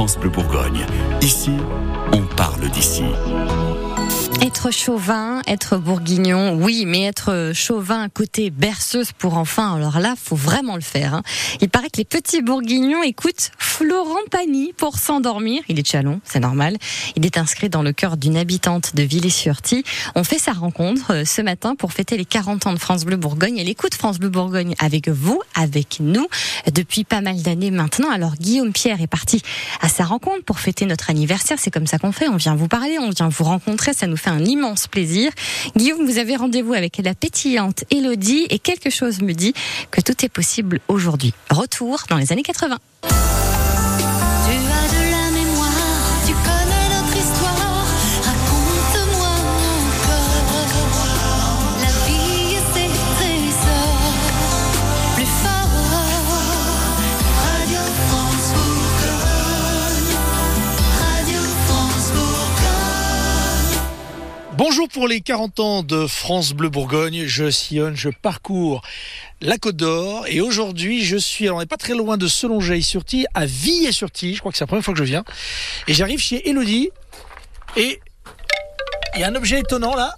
France Bleu Bourgogne. Ici, on parle d'ici. Être chauvin, être bourguignon, oui, mais être chauvin côté berceuse pour enfants, alors là, faut vraiment le faire. Hein. Il paraît que les petits bourguignons écoutent Florent Pagny pour s'endormir. Il est Chalon, c'est normal. Il est inscrit dans le cœur d'une habitante de Villers-sur-Ty. On fait sa rencontre euh, ce matin pour fêter les 40 ans de France Bleu Bourgogne. Elle écoute France Bleu Bourgogne avec vous, avec nous, depuis pas mal d'années maintenant. Alors Guillaume Pierre est parti à sa rencontre pour fêter notre anniversaire. C'est comme ça qu'on fait. On vient vous parler, on vient vous rencontrer. Ça nous fait un immense plaisir. Guillaume, vous avez rendez-vous avec la pétillante Elodie et quelque chose me dit que tout est possible aujourd'hui. Retour dans les années 80. Bonjour pour les 40 ans de France Bleu Bourgogne. Je sillonne, je parcours la Côte d'Or et aujourd'hui je suis, alors on n'est pas très loin de Selongeil-sur-Ty, à Villers-sur-Ty. Je crois que c'est la première fois que je viens. Et j'arrive chez Elodie et il y a un objet étonnant là.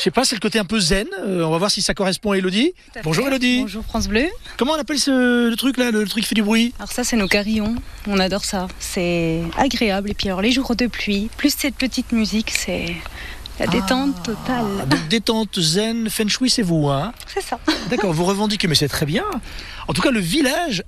Je sais pas, c'est le côté un peu zen. Euh, on va voir si ça correspond à Elodie. Bonjour Elodie. Bonjour France Bleu. Comment on appelle ce le truc là, le, truc qui fait du bruit? Alors ça c'est nos carillons. On adore ça. C'est agréable. Et puis alors les jours de pluie, plus cette petite musique, c'est la détente ah, totale. Donc détente zen, feng shui, c'est vous, hein? C'est ça. D'accord, vous revendiquez, mais c'est très bien. En tout cas, le village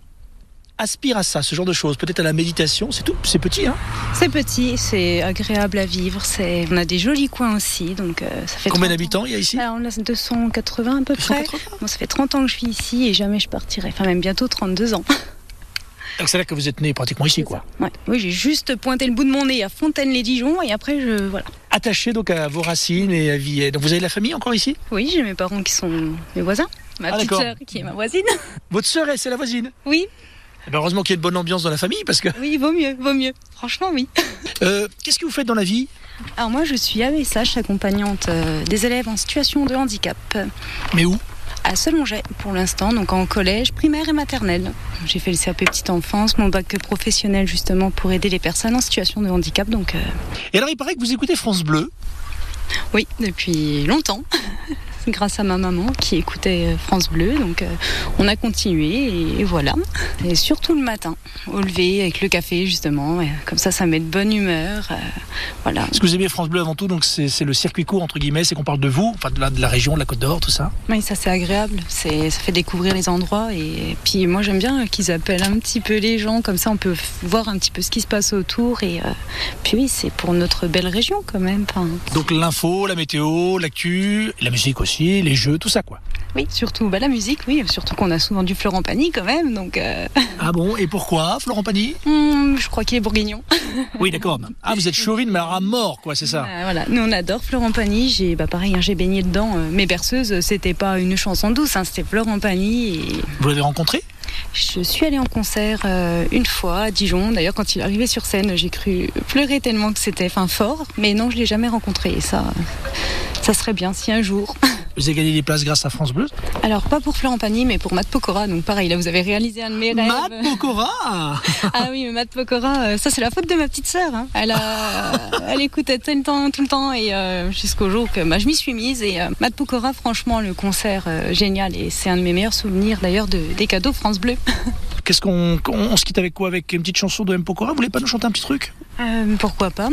aspire à ça, ce genre de choses, peut-être à la méditation. C'est tout, c'est petit, hein C'est petit, c'est agréable à vivre. C'est, on a des jolis coins aussi, donc euh, ça fait. Combien d'habitants il y a ici? Alors, On a 280 à peu 280 près. Moi, ça fait 30 ans que je suis ici et jamais je partirai. Enfin, même bientôt 32 ans. Donc c'est là que vous êtes né pratiquement ici, quoi. Ouais. Oui, j'ai juste pointé le bout de mon nez à Fontaine-les-Dijon et après, je voilà. Attaché donc à vos racines et à Villers. Donc vous avez de la famille encore ici? Oui, j'ai mes parents qui sont mes voisins. Ma Ah, petite sœur qui est ma voisine. Votre sœur, elle, c'est la voisine? Oui, ben, Heureusement qu'il y a une bonne ambiance dans la famille, parce que... oui, vaut mieux, vaut mieux. Franchement, oui. Euh, Qu'est-ce que vous faites dans la vie? Alors moi, je suis AESH, accompagnante euh, des élèves en situation de handicap Mais où? À Selonget pour l'instant, donc en collège, primaire et maternelle. J'ai fait le CAP petite enfance, mon bac professionnel justement pour aider les personnes en situation de handicap. Donc euh, Et alors, il paraît que vous écoutez France Bleu. oui, depuis longtemps. Grâce à ma maman qui écoutait euh, France Bleu, donc euh, on a continué et, voilà. Et surtout le matin, au lever avec le café justement, et comme ça, ça met de bonne humeur. euh, voilà. Ce que vous aimez France Bleu avant tout, donc c'est le circuit court, entre guillemets, c'est qu'on parle de vous, enfin de la, de la région, de la Côte d'Or, tout ça. Oui, ça c'est agréable. C'est, ça fait découvrir les endroits et puis moi j'aime bien qu'ils appellent un petit peu les gens comme ça on peut voir un petit peu ce qui se passe autour et euh, puis oui c'est pour notre belle région quand même. Enfin, Donc l'info, la météo, l'actu, la musique aussi, les jeux, tout ça, quoi. oui, surtout bah, la musique, oui, surtout qu'on a souvent du Florent Pagny quand même donc euh, Ah bon Et pourquoi, Florent Pagny? Hum, je crois qu'il est bourguignon. Oui, d'accord. Ah, vous êtes chauvine, mais alors à mort, quoi, c'est ça? Euh, voilà, nous on adore Florent Pagny. J'ai bah pareil, hein, j'ai baigné dedans. euh, mes berceuses, c'était pas une chanson douce, hein, c'était Florent Pagny et Vous l'avez rencontré? Je suis allée en concert euh, une fois à Dijon. D'ailleurs, quand il est arrivé sur scène, j'ai cru pleurer tellement que c'était fin fort. Mais non, je l'ai jamais rencontré. Et ça, ça serait bien si un jour. Vous avez gagné des places grâce à France Bleu Alors, pas pour Florent Pagny, mais pour Matt Pokora. Donc, pareil, là, vous avez réalisé un de mes rêves. Matt Pokora Ah oui, mais Matt Pokora, euh, ça, c'est la faute de ma petite sœur. hein. Elle, a, elle écoutait tout le temps, tout le temps. Et euh, jusqu'au jour que bah, je m'y suis mise. Et euh, Matt Pokora, franchement, le concert, euh, génial. Et c'est un de mes meilleurs souvenirs, d'ailleurs, de, des cadeaux France Bleu. Qu'est-ce qu'on on, se quitte avec quoi? Avec une petite chanson de M. Pokora? Vous voulez pas nous chanter un petit truc? Euh, pourquoi pas?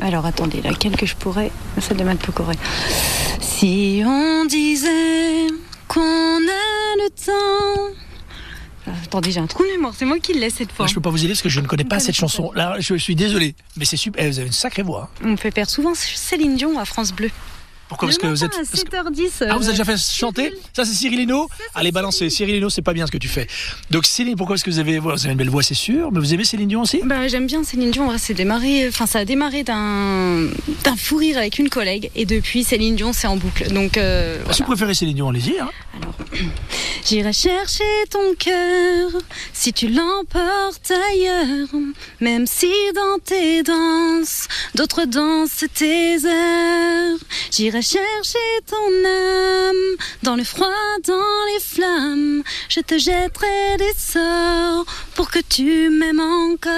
Alors attendez, laquelle que je pourrais? Celle de Matt Pokora. Si on disait qu'on a le temps. Ah, attendez, j'ai un trou de mémoire, c'est moi qui le laisse cette fois. Je peux pas vous aider parce que je ne connais pas cette chanson. Là, je suis désolé, mais c'est super. eh, Vous avez une sacrée voix. hein. On me fait perdre souvent Céline Dion à France Bleu. Pourquoi Parce que vous êtes. à 7h10. Ah, vous avez euh, déjà fait chanter Ça, c'est Cyril Hinault Allez, balancez. Cyril Hinault, c'est pas bien ce que tu fais. Donc, Céline, pourquoi est-ce que vous avez. Vous avez une belle voix, c'est sûr, mais vous aimez Céline Dion aussi? Bah, j'aime bien Céline Dion. En vrai, c'est démarré, enfin, ça a démarré d'un d'un fou rire avec une collègue et depuis Céline Dion, c'est en boucle. Donc, euh, Si vous préférez Céline Dion, allez-y. Hein. Alors, j'irai chercher ton cœur si tu l'emportes ailleurs, même si dans tes danses, d'autres dansent tes heures. J'irai chercher ton âme dans le froid, dans les flammes. Je te jetterai des sorts pour que tu m'aimes encore.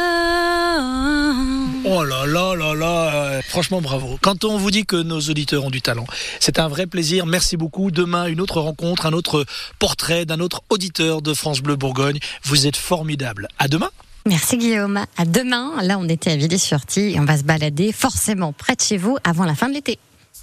Oh là là là là, euh, franchement bravo. Quand on vous dit que nos auditeurs ont du talent, c'est un vrai plaisir. Merci beaucoup. Demain, une autre rencontre, un autre portrait d'un autre auditeur de France Bleu Bourgogne. Vous êtes formidable. À demain. Merci Guillaume. À demain. Là, on était à Villiers-sur-Tille et on va se balader forcément près de chez vous avant la fin de l'été.